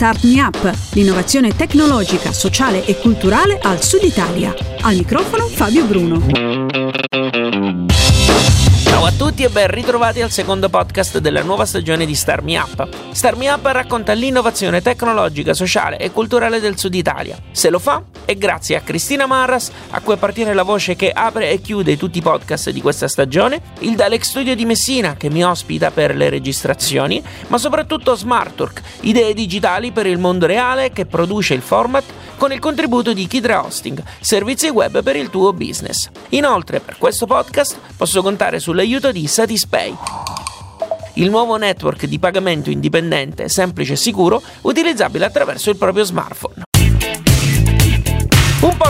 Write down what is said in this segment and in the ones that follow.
Start Me Up, l'innovazione tecnologica, sociale e culturale al Sud Italia. Al microfono Fabio Bruno. Tutti e ben ritrovati al secondo podcast della nuova stagione di Star Me Up. Star Me Up racconta l'innovazione tecnologica, sociale e culturale del Sud Italia. Se lo fa è grazie a Cristina Marras, a cui appartiene la voce che apre e chiude tutti i podcast di questa stagione, il Dalek Studio di Messina che mi ospita per le registrazioni, ma soprattutto Smartwork, idee digitali per il mondo reale che produce il format con il contributo di Kidra Hosting, servizi web per il tuo business. Inoltre, per questo podcast posso contare sull'aiuto l'aiuto di Satispay il nuovo network di pagamento indipendente, semplice e sicuro, utilizzabile attraverso il proprio smartphone.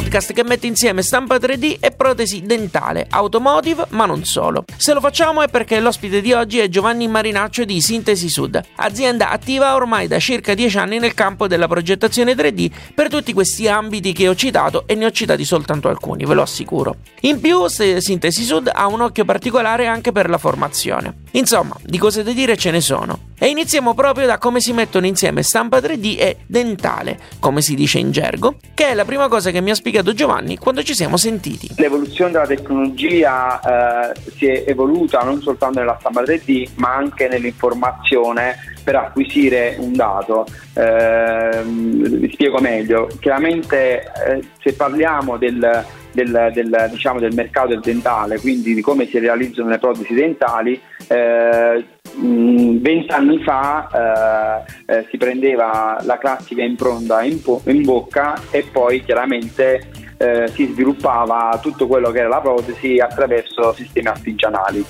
Podcast che mette insieme stampa 3D e protesi dentale, automotive, ma non solo. Se lo facciamo è perché l'ospite di oggi è Giovanni Marinaccio di Sintesi Sud, azienda attiva ormai da circa 10 anni nel campo della progettazione 3D per tutti questi ambiti che ho citato e ne ho citati soltanto alcuni, ve lo assicuro. In più, Sintesi Sud ha un occhio particolare anche per la formazione. Insomma, di cose da dire ce ne sono. E iniziamo proprio da come si mettono insieme stampa 3D e dentale, come si dice in gergo, che è la prima cosa che mi ha spiegato Giovanni quando ci siamo sentiti. L'evoluzione della tecnologia eh, si è evoluta non soltanto nella stampa 3D, ma anche nell'informazione per acquisire un dato. Eh, vi spiego meglio. Chiaramente eh, se parliamo del del, del, diciamo, del, mercato del dentale, quindi di come si realizzano le protesi dentali, eh, vent'anni fa eh, eh, si prendeva la classica impronta in, po- in bocca e poi chiaramente eh, si sviluppava tutto quello che era la protesi attraverso sistemi artigianali.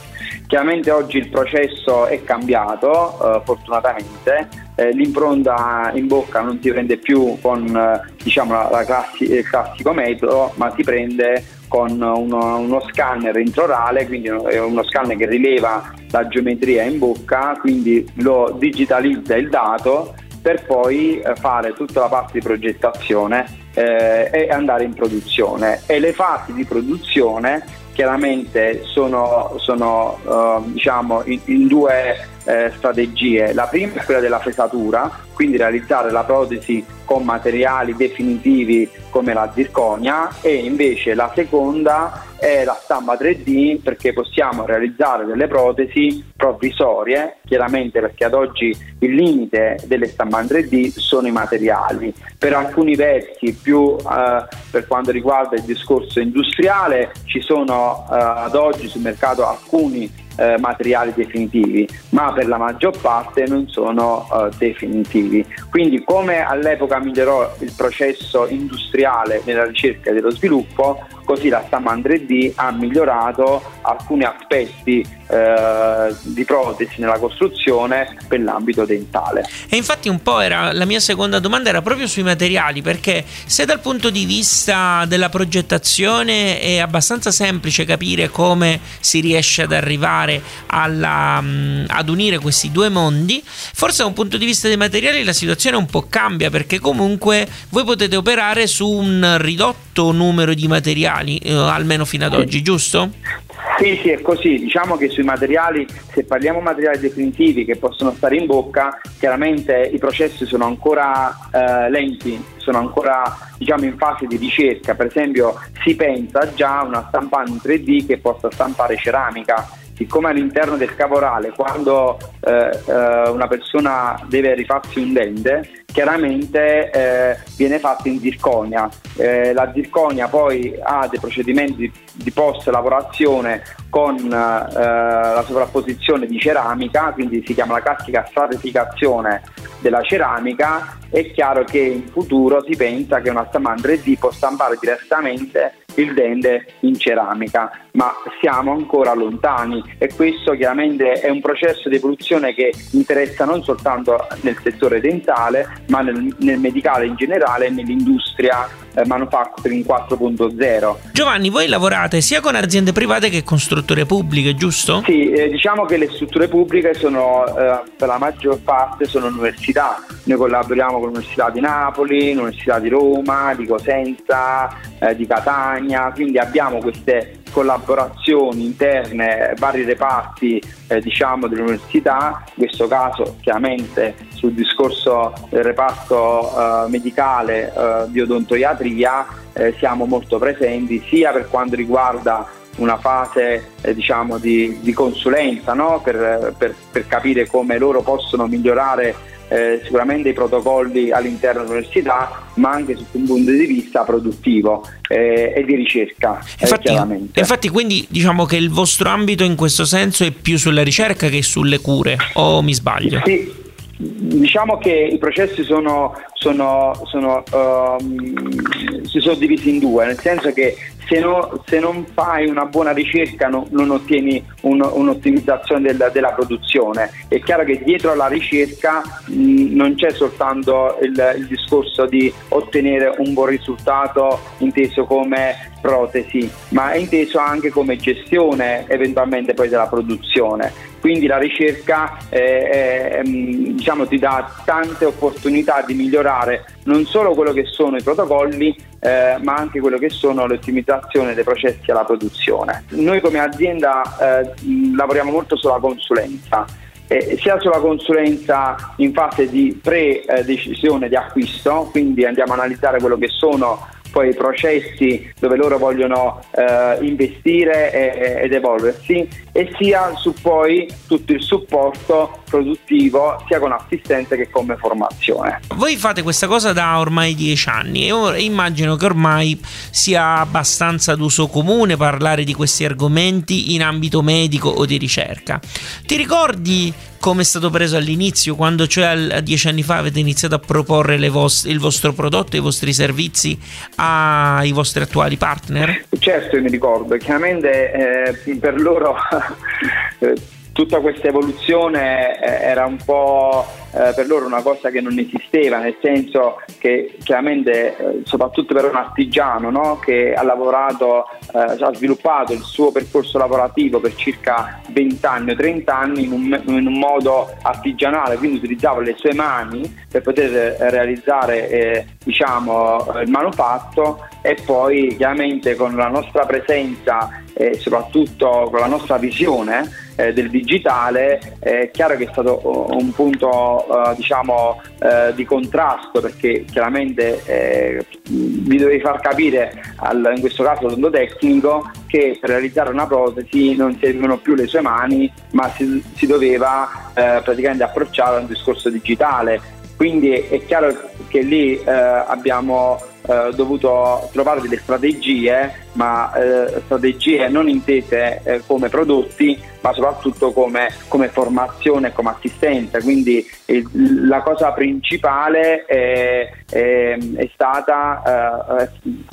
Chiaramente oggi il processo è cambiato, eh, fortunatamente, eh, l'impronta in bocca non si prende più con eh, diciamo, la, la classi- il classico metodo, ma si prende con uno, uno, scanner intraorale, quindi uno scanner che rileva la geometria in bocca, quindi lo digitalizza il dato per poi eh, fare tutta la parte di progettazione eh, e andare in produzione. E le fasi di produzione chiaramente sono, sono uh, diciamo in, in due eh, strategie. La prima è quella della fresatura, quindi realizzare la protesi con materiali definitivi come la zirconia e invece la seconda è la stampa 3D perché possiamo realizzare delle protesi provvisorie, chiaramente perché ad oggi il limite delle stampanti 3D sono i materiali. Per alcuni versi più eh, per quanto riguarda il discorso industriale ci sono eh, ad oggi sul mercato alcuni eh, materiali definitivi, ma per la maggior parte non sono eh, definitivi. Quindi come all'epoca migliorò il processo industriale nella ricerca e dello sviluppo, così la Staman 3D ha migliorato alcuni aspetti eh, di protesi nella costruzione per l'ambito dentale. E infatti un po' era la mia seconda domanda era proprio sui materiali, perché se dal punto di vista della progettazione è abbastanza semplice capire come si riesce ad arrivare alla, mm, ad unire questi due mondi, forse da un punto di vista dei materiali la situazione un po' cambia perché comunque voi potete operare su un ridotto numero di materiali, eh, almeno fino ad oggi, giusto? Sì, sì, è così. Diciamo che sui materiali, se parliamo di materiali definitivi che possono stare in bocca, chiaramente i processi sono ancora eh, lenti, sono ancora diciamo, in fase di ricerca. Per esempio si pensa già a una stampante 3D che possa stampare ceramica siccome all'interno del caporale quando eh, eh, una persona deve rifarsi un dente chiaramente eh, viene fatta in zirconia. Eh, la zirconia poi ha dei procedimenti di post lavorazione con eh, la sovrapposizione di ceramica quindi si chiama la classica stratificazione della ceramica. È chiaro che in futuro si pensa che una stampante 3D può stampare direttamente il dente in ceramica, ma siamo ancora lontani e questo chiaramente è un processo di evoluzione che interessa non soltanto nel settore dentale, ma nel, nel medicale in generale e nell'industria eh, manufacturing 4.0. Giovanni, voi lavorate sia con aziende private che con strutture pubbliche, giusto? Sì, eh, diciamo che le strutture pubbliche sono eh, per la maggior parte sono università. Noi collaboriamo con l'Università di Napoli, l'Università di Roma, di Cosenza, eh, di Catania, quindi abbiamo queste collaborazioni interne, vari reparti eh, diciamo, dell'università, in questo caso chiaramente sul discorso del reparto eh, medicale eh, di odontoiatria eh, siamo molto presenti sia per quanto riguarda una fase eh, diciamo, di, di, consulenza no? per, per, per capire come loro possono migliorare eh, sicuramente i protocolli all'interno dell'università, ma anche su un punto di vista produttivo eh, e di ricerca. Eh, infatti, infatti, quindi diciamo che il vostro ambito in questo senso è più sulla ricerca che sulle cure, o mi sbaglio? Sì, diciamo che i processi sono, sono, sono, um, si sono divisi in due, nel senso che se, no, se, non fai una buona ricerca no, non ottieni un, un'ottimizzazione del, della produzione. È chiaro che dietro alla ricerca mh, non c'è soltanto il, il discorso di ottenere un buon risultato inteso come protesi, ma è inteso anche come gestione eventualmente poi della produzione. Quindi la ricerca eh, eh, diciamo, ti dà tante opportunità di migliorare non solo quello che sono i protocolli, eh, ma anche quello che sono l'ottimizzazione dei processi alla produzione. Noi come azienda eh, lavoriamo molto sulla consulenza. Eh, sia sulla consulenza in fase di pre-decisione di acquisto, quindi andiamo a analizzare quello che sono poi i processi dove loro vogliono eh, investire e, ed evolversi e sia su poi tutto il supporto produttivo sia con assistenza che come formazione. Voi fate questa cosa da ormai dieci anni e immagino che ormai sia abbastanza d'uso comune parlare di questi argomenti in ambito medico o di ricerca. Ti ricordi come è stato preso all'inizio, quando cioè dieci anni fa avete iniziato a proporre vost- il vostro prodotto, i vostri servizi ai vostri attuali partner? Certo, mi ricordo, chiaramente eh, per loro eh, tutta questa evoluzione eh, era un po' eh, per loro una cosa che non esisteva, nel senso che chiaramente, eh, soprattutto per un artigiano no? che ha lavorato, ha sviluppato il suo percorso lavorativo per circa 20 anni o 30 anni in un, in un, modo artigianale, quindi utilizzava le sue mani per poter realizzare eh, diciamo, il manufatto e poi chiaramente con la nostra presenza e soprattutto con la nostra visione eh, del digitale è chiaro che è stato un punto eh, diciamo eh, di contrasto perché chiaramente eh, vi dovevi far capire al, in questo caso tecnico che per realizzare una protesi non servivano più le sue mani ma si, si doveva eh, praticamente approcciare a un discorso digitale. Quindi è chiaro che lì eh, abbiamo eh, dovuto trovare delle strategie, ma eh, strategie non intese eh, come prodotti, ma soprattutto come, come formazione come assistenza. Quindi la cosa principale è, è, è stata eh,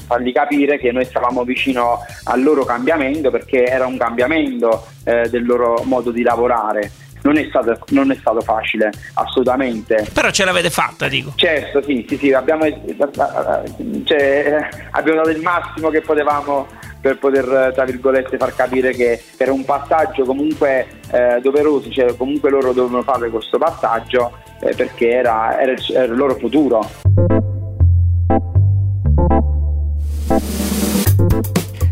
fargli capire che noi stavamo vicino al loro cambiamento perché era un cambiamento eh, del loro modo di lavorare non è, stato, non è stato facile, assolutamente. Però ce l'avete fatta, dico. Certo, sì, sì, sì, abbiamo, cioè, abbiamo dato il massimo che potevamo per poter tra virgolette far capire che era un passaggio comunque eh, doveroso, cioè comunque loro dovevano fare questo passaggio eh, perché era, era, il, era il loro futuro.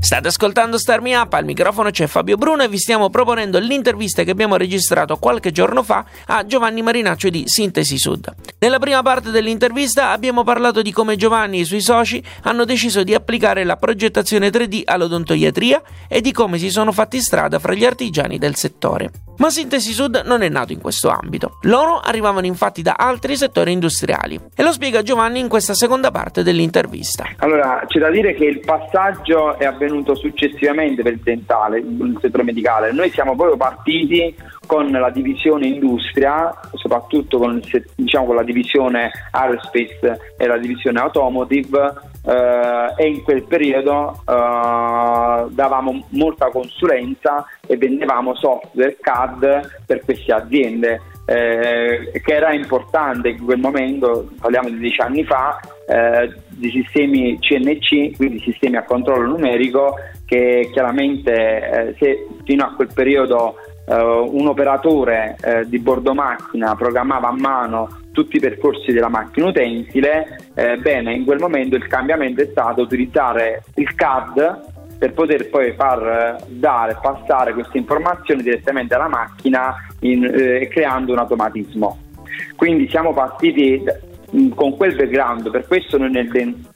State ascoltando Star Me Up, al microfono c'è Fabio Bruno e vi stiamo proponendo l'intervista che abbiamo registrato qualche giorno fa a Giovanni Marinaccio di Sintesi Sud. Nella prima parte dell'intervista abbiamo parlato di come Giovanni e i suoi soci hanno deciso di applicare la progettazione 3D all'odontoiatria e di come si sono fatti strada fra gli artigiani del settore. Ma Sintesi Sud non è nato in questo ambito. Loro arrivavano infatti da altri settori industriali e lo spiega Giovanni in questa seconda parte dell'intervista. Allora, c'è da dire che il passaggio è avvenuto successivamente per il dentale, il settore medicale. Noi siamo proprio partiti con la divisione industria, soprattutto con, diciamo, con la divisione aerospace e la divisione automotive eh, e in quel periodo eh, davamo molta consulenza e vendevamo software CAD per queste aziende eh, che era importante in quel momento, parliamo di dieci anni fa, eh, di sistemi CNC, quindi sistemi a controllo numerico che chiaramente eh, se fino a quel periodo Uh, un operatore uh, di bordo macchina programmava a mano tutti i percorsi della macchina utensile, eh, bene, in quel momento il cambiamento è stato utilizzare il CAD per poter poi far dare, passare queste informazioni direttamente alla macchina in, eh, creando un automatismo. Quindi siamo partiti con quel background, per questo noi nel,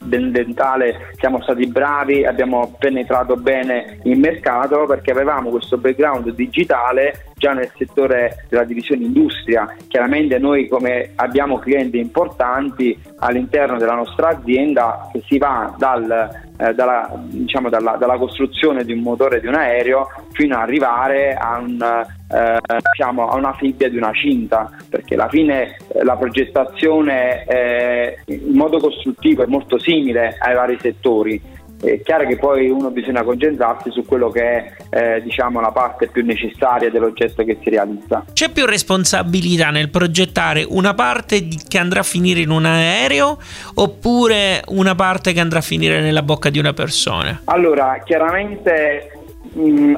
nel, dentale siamo stati bravi, abbiamo penetrato bene il mercato perché avevamo questo background digitale già nel settore della divisione industria. Chiaramente noi come abbiamo clienti importanti all'interno della nostra azienda che si va dal, eh, dalla, diciamo, dalla, dalla, costruzione di un motore di un aereo fino ad arrivare a, un, eh, diciamo, a, una fibbia di una cinta, perché alla fine eh, la progettazione in modo costruttivo è molto simile ai vari settori è chiaro che poi uno bisogna concentrarsi su quello che è eh, diciamo, la parte più necessaria dell'oggetto che si realizza. C'è più responsabilità nel progettare una parte che andrà a finire in un aereo oppure una parte che andrà a finire nella bocca di una persona? Allora, chiaramente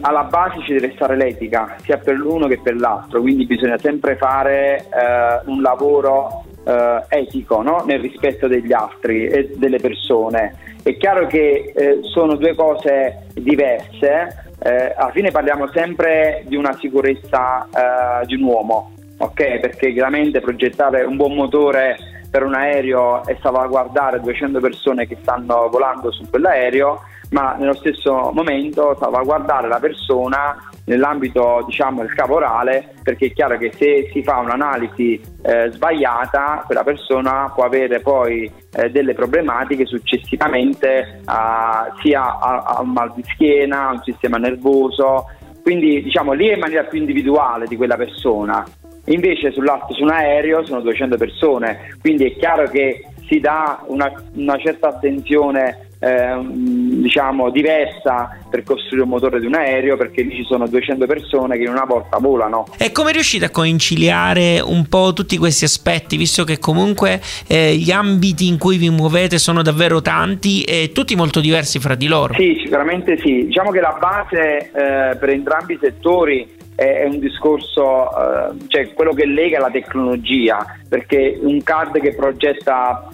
alla base ci deve stare l'etica, sia per l'uno che per l'altro, quindi bisogna sempre fare eh, un lavoro eh, etico no? nel rispetto degli altri e delle persone. È chiaro che eh, sono due cose diverse, eh, alla fine parliamo sempre di una sicurezza eh, di un uomo, ok? Perché chiaramente progettare un buon motore per un aereo e salvaguardare 200 persone che stanno volando su quell'aereo, ma nello stesso momento salvaguardare la persona nell'ambito diciamo del caporale perché è chiaro che se si fa un'analisi eh, sbagliata quella persona può avere poi eh, delle problematiche successivamente a, sia a, un mal di schiena, a un sistema nervoso. Quindi diciamo lì è in maniera più individuale di quella persona. Invece su un aereo sono 200 persone quindi è chiaro che si dà una, una certa attenzione eh, diciamo diversa per costruire un motore di un aereo perché lì ci sono 200 persone che in una volta volano. E come riuscite a conciliare un po' tutti questi aspetti visto che comunque eh, gli ambiti in cui vi muovete sono davvero tanti e tutti molto diversi fra di loro? Sì, sicuramente sì. Diciamo che la base eh, per entrambi i settori è un discorso, eh, cioè quello che lega la tecnologia, perché un CAD che progetta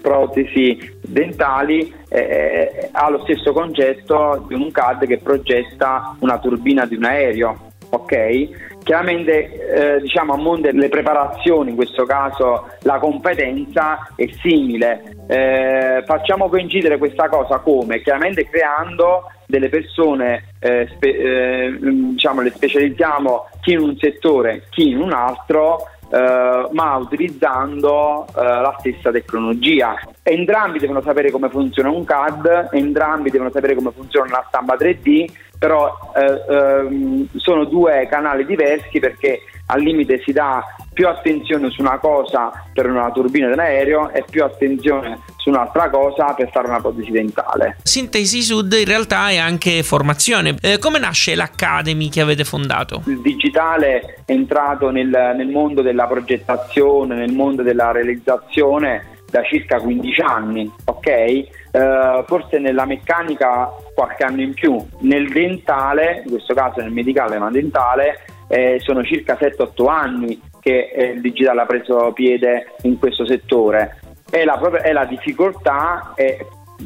protesi dentali eh, ha lo stesso concetto di un CAD che progetta una turbina di un aereo. Ok? Chiaramente eh, diciamo a monte le preparazioni, in questo caso la competenza è simile. Eh, facciamo coincidere questa cosa come? Chiaramente creando delle persone, eh, spe- eh, diciamo le specializziamo chi in un settore, chi in un altro eh, ma utilizzando eh, la stessa tecnologia. Entrambi devono sapere come funziona un CAD, entrambi devono sapere come funziona la stampa 3D, però eh, ehm, sono due canali diversi perché al limite si dà più attenzione su una cosa per una turbina dell'aereo e più attenzione su un'altra cosa per fare una protesi dentale. Sintesi Sud in realtà è anche formazione. Eh, come nasce l'Academy che avete fondato? Il digitale è entrato nel, nel mondo della progettazione, nel mondo della realizzazione da circa 15 anni, ok? Uh, forse nella meccanica qualche anno in più, nel dentale, in questo caso nel medicale ma dentale, eh, sono circa 7-8 anni che eh, il digitale ha preso piede in questo settore è la, è la difficoltà è,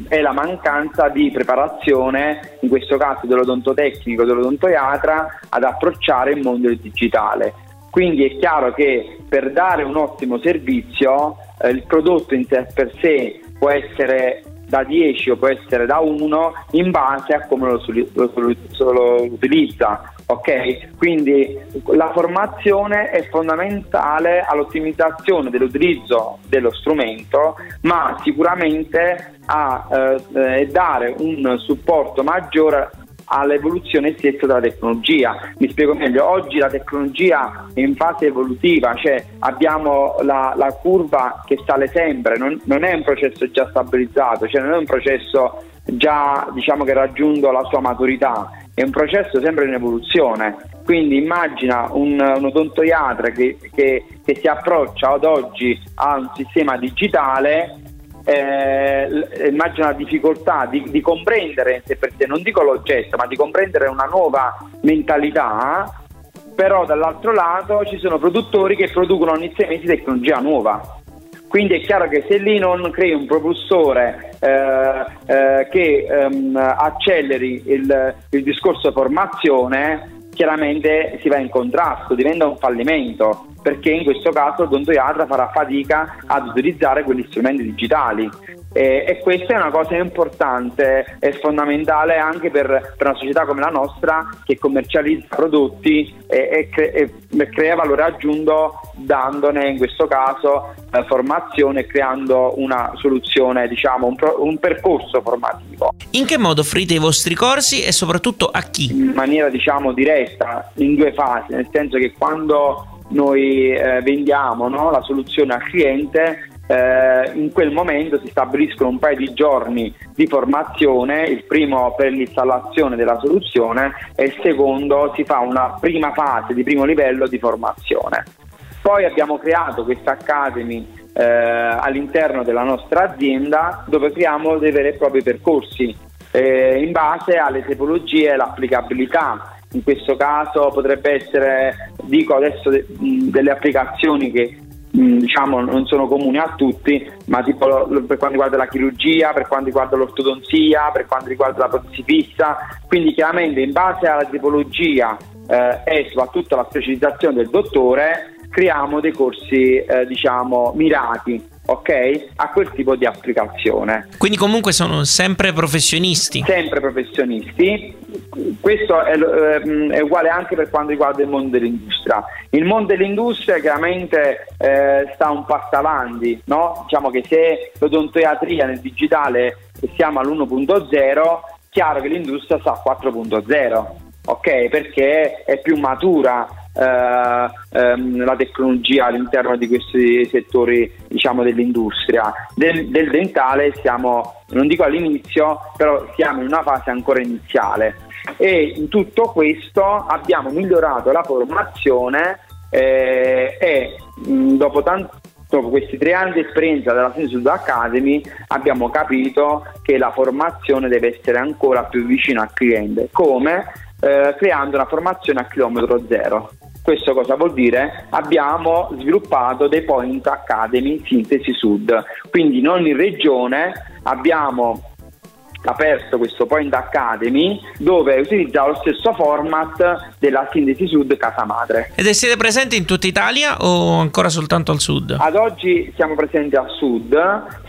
è la mancanza di preparazione, in questo caso dell'odontotecnico, dell'odontoiatra, ad approcciare il mondo digitale. Quindi è chiaro che per dare un ottimo servizio eh, il prodotto in sé per sé può essere da 10 o può essere da 1 in base a come lo, lo, lo, lo utilizza. Ok, quindi la formazione è fondamentale all'ottimizzazione dell'utilizzo dello strumento, ma sicuramente a eh, eh dare un supporto maggiore all'evoluzione stessa della tecnologia. Mi spiego meglio, oggi la tecnologia è in fase evolutiva, cioè abbiamo la, la curva che sale sempre, non, non, è un processo già stabilizzato, cioè non è un processo già diciamo che raggiunto la sua maturità, è un processo sempre in evoluzione. Quindi immagina un, un odontoiatra che, che, che, si approccia ad oggi a un sistema digitale, eh, immagina la difficoltà di, di comprendere, se per sé, non dico l'oggetto, ma di comprendere una nuova mentalità, però dall'altro lato ci sono produttori che producono ogni sei mesi tecnologia nuova. Quindi è chiaro che se lì non crei un propulsore eh, eh, che ehm, acceleri il, il discorso formazione, chiaramente si va in contrasto, diventa un fallimento perché in questo caso il odontoiatra farà fatica ad utilizzare quegli strumenti digitali e, e, questa è una cosa importante e fondamentale anche per, per, una società come la nostra che commercializza prodotti e, e, cre, e crea valore aggiunto dandone in questo caso eh, formazione e creando una soluzione, diciamo un, pro, un percorso formativo. In che modo offrite i vostri corsi e soprattutto a chi? In maniera diciamo diretta, in due fasi, nel senso che quando noi eh, vendiamo no, la soluzione al cliente eh, in quel momento si stabiliscono un paio di giorni di formazione, il primo per l'installazione della soluzione e il secondo si fa una prima fase di primo livello di formazione. Poi abbiamo creato questa Academy eh, all'interno della nostra azienda dove creiamo dei veri e propri percorsi eh, in base alle tipologie e l'applicabilità. In questo caso potrebbe essere, dico adesso, de- delle applicazioni che diciamo non sono comuni a tutti, ma tipo per quanto riguarda la chirurgia, per quanto riguarda l'ortodonzia, per quanto riguarda la protesi fissa, quindi chiaramente in base alla tipologia eh, e soprattutto alla specializzazione del dottore creiamo dei corsi eh, diciamo mirati ok? A quel tipo di applicazione. Quindi comunque sono sempre professionisti. Sempre professionisti. Questo è, ehm, è uguale anche per quanto riguarda il mondo dell'industria. Il mondo dell'industria chiaramente eh, sta un passo avanti, no? Diciamo che se l'odontoiatria nel digitale siamo all'1.0, chiaro che l'industria sta a 4.0, ok? Perché è più matura eh, ehm, la tecnologia all'interno di questi settori diciamo, dell'industria. Del, del dentale siamo, non dico all'inizio, però siamo in una fase ancora iniziale e in tutto questo abbiamo migliorato la formazione eh, e mh, dopo tanto dopo questi tre anni di esperienza della Sud Academy abbiamo capito che la formazione deve essere ancora più vicina al cliente. Come? Eh, creando una formazione a chilometro zero. Questo cosa vuol dire? Abbiamo sviluppato dei Point Academy Sintesi Sud, quindi in ogni regione abbiamo aperto questo Point Academy dove utilizza lo stesso format della Sintesi Sud Casa Madre. Ed siete presenti in tutta Italia o ancora soltanto al sud? Ad oggi siamo presenti al sud,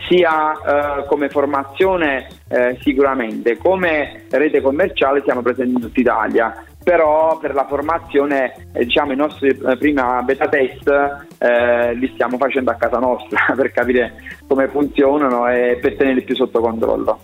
sia eh, come formazione eh, sicuramente, come rete commerciale siamo presenti in tutta Italia però per la formazione eh, diciamo i nostri eh, prima beta test eh, li stiamo facendo a casa nostra per capire come funzionano e per tenerli più sotto controllo.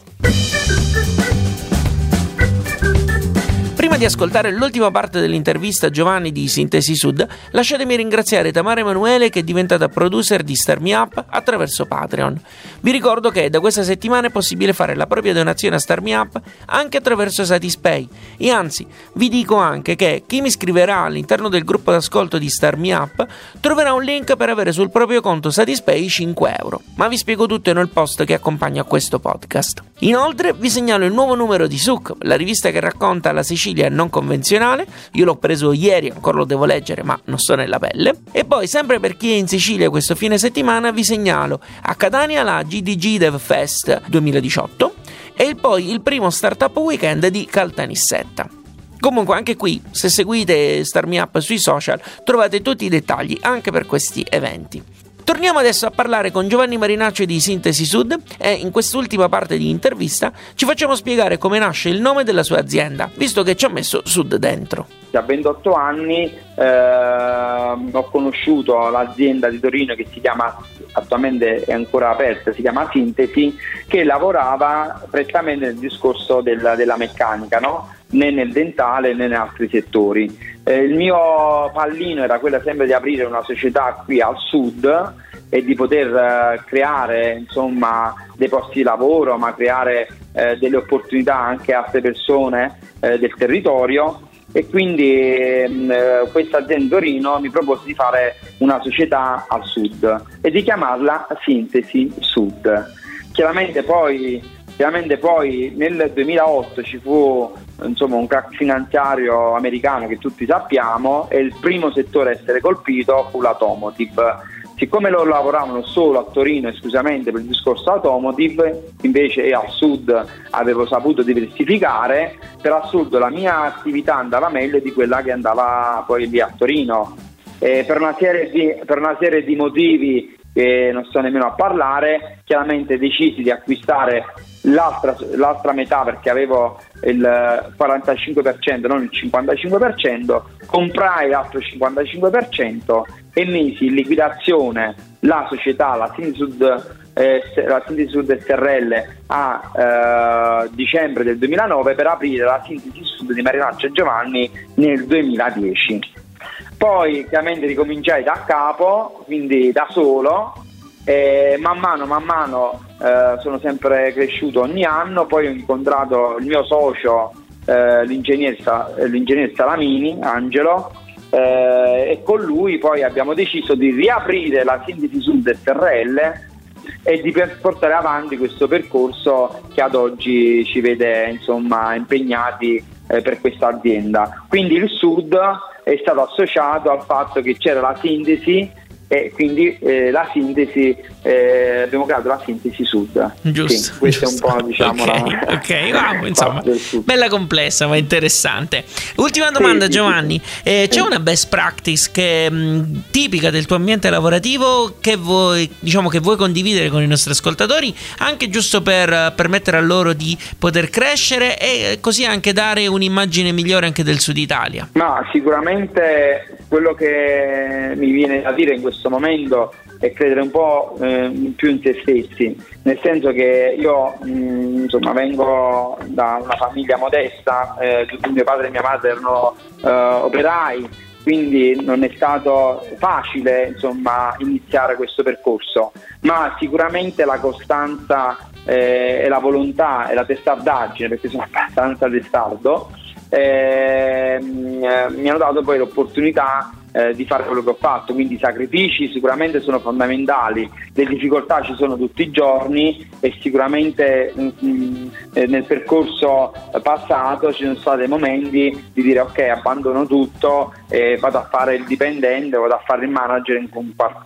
Prima di ascoltare l'ultima parte dell'intervista a Giovanni di Sintesi Sud, lasciatemi ringraziare Tamara Emanuele che è diventata producer di Star Me Up attraverso Patreon. Vi ricordo che da questa settimana è possibile fare la propria donazione a Star Me Up anche attraverso Satispay e anzi vi dico anche che chi mi scriverà all'interno del gruppo d'ascolto di Star Me Up troverà un link per avere sul proprio conto Satispay 5 euro. Ma vi spiego tutto nel post che accompagna questo podcast. Inoltre vi segnalo il nuovo numero di Suk, la rivista che racconta la Sicilia Sicilia non convenzionale. Io l'ho preso ieri, ancora lo devo leggere, ma non sto nella pelle. E poi, sempre per chi è in Sicilia questo fine settimana, vi segnalo a Catania la GDG Dev Fest 2018 e poi il primo startup weekend di Caltanissetta. Comunque anche qui, se seguite Star Me Up sui social, trovate tutti i dettagli anche per questi eventi. Torniamo adesso a parlare con Giovanni Marinaccio di Sintesi Sud e in quest'ultima parte di intervista ci facciamo spiegare come nasce il nome della sua azienda, visto che ci ha messo Sud dentro. A 28 anni eh, ho conosciuto l'azienda di Torino che si chiama, attualmente è ancora aperta, si chiama Sintesi, che lavorava prettamente nel discorso del, della meccanica, no? né nel dentale né in altri settori. Eh, il mio pallino era quello sempre di aprire una società qui al sud e di poter eh, creare insomma, dei posti di lavoro, ma creare eh, delle opportunità anche a altre persone eh, del territorio e quindi mh, eh, questa azienda Torino mi propose di fare una società al sud e di chiamarla Sintesi Sud. Chiaramente poi, chiaramente poi nel 2008 ci fu insomma, un crack finanziario americano che tutti sappiamo e il primo settore a essere colpito fu l'automotive. siccome loro lavoravano solo a Torino esclusivamente per il discorso automotive, invece al sud avevo saputo diversificare, per assurdo la mia attività andava meglio di quella che andava poi lì a Torino. Per una, di, per, una serie di, motivi che non sto nemmeno a parlare, chiaramente decisi di acquistare l'altra, l'altra metà perché avevo il 45%, non il 55%, comprai l'altro 55% e misi in liquidazione la società, la Sindisud, eh, la Sindisud SRL a eh, dicembre del 2009 per aprire la Sintesi Sud di Marinaccio Giovanni nel 2010. Poi chiaramente ricominciai da capo, quindi da solo, e man mano, man mano eh, sono sempre cresciuto ogni anno, poi ho incontrato il mio socio, eh, l'ingegner, Salamini, Angelo, eh, e con lui poi abbiamo deciso di riaprire la sintesi Sud SRL e di portare avanti questo percorso che ad oggi ci vede insomma, impegnati eh, per questa azienda. Quindi il Sud è stato associato al fatto che c'era la sintesi e quindi eh, la sintesi eh, abbiamo creato la sintesi sud. Giusto sì, questo giusto. è un po' diciamo okay, la, ok wow, insomma bella complessa ma interessante. Ultima domanda sì, Giovanni. Sì, eh, c'è una best practice che, mh, mm, tipica del tuo ambiente lavorativo che vuoi, diciamo, che vuoi condividere con i nostri ascoltatori anche giusto per permettere a loro di poter crescere e così anche dare un'immagine migliore anche del sud Italia? Ma sicuramente quello che mi viene da dire in questo momento è credere un po' eh, più in se stessi, nel senso che io mh, mm, insomma, vengo da una famiglia modesta, eh, mio padre e mia madre erano eh, operai, quindi non è stato facile insomma, iniziare questo percorso, ma sicuramente la costanza eh, e la volontà e la testardaggine, perché sono abbastanza testardo, eh, mi hanno dato poi l'opportunità eh, di fare quello che ho fatto, quindi i sacrifici sicuramente sono fondamentali, le difficoltà ci sono tutti i giorni e sicuramente mh, mm, mh, mm, eh, nel percorso passato ci sono stati momenti di dire ok abbandono tutto e vado a fare il dipendente, vado a fare il manager in,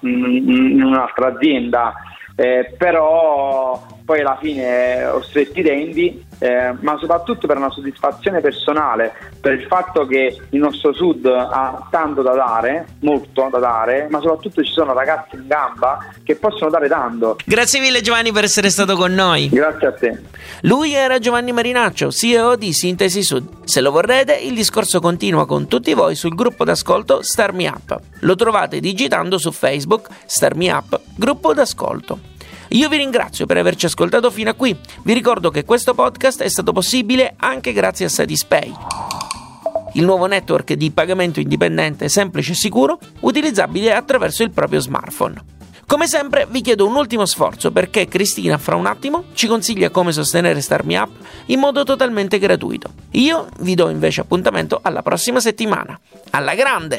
in un'altra azienda, eh, però poi alla fine ho stretti i denti eh, ma soprattutto per una soddisfazione personale, per il fatto che il nostro sud ha tanto da dare, molto da dare, ma soprattutto ci sono ragazzi in gamba che possono dare tanto. Grazie mille Giovanni per essere stato con noi. Grazie a te. Lui era Giovanni Marinaccio, CEO di Sintesi Sud. Se lo vorrete, il discorso continua con tutti voi sul gruppo d'ascolto Star Me Up. Lo trovate digitando su Facebook Star Me Up, gruppo d'ascolto. Io vi ringrazio per averci ascoltato fino a qui. Vi ricordo che questo podcast è stato possibile anche grazie a Satispay il nuovo network di pagamento indipendente semplice e sicuro utilizzabile attraverso il proprio smartphone. Come sempre vi chiedo un ultimo sforzo perché Cristina fra un attimo ci consiglia come sostenere Starmi Up in modo totalmente gratuito. Io vi do invece appuntamento alla prossima settimana. Alla grande!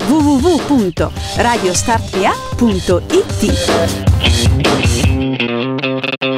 www.radiostartpa.it.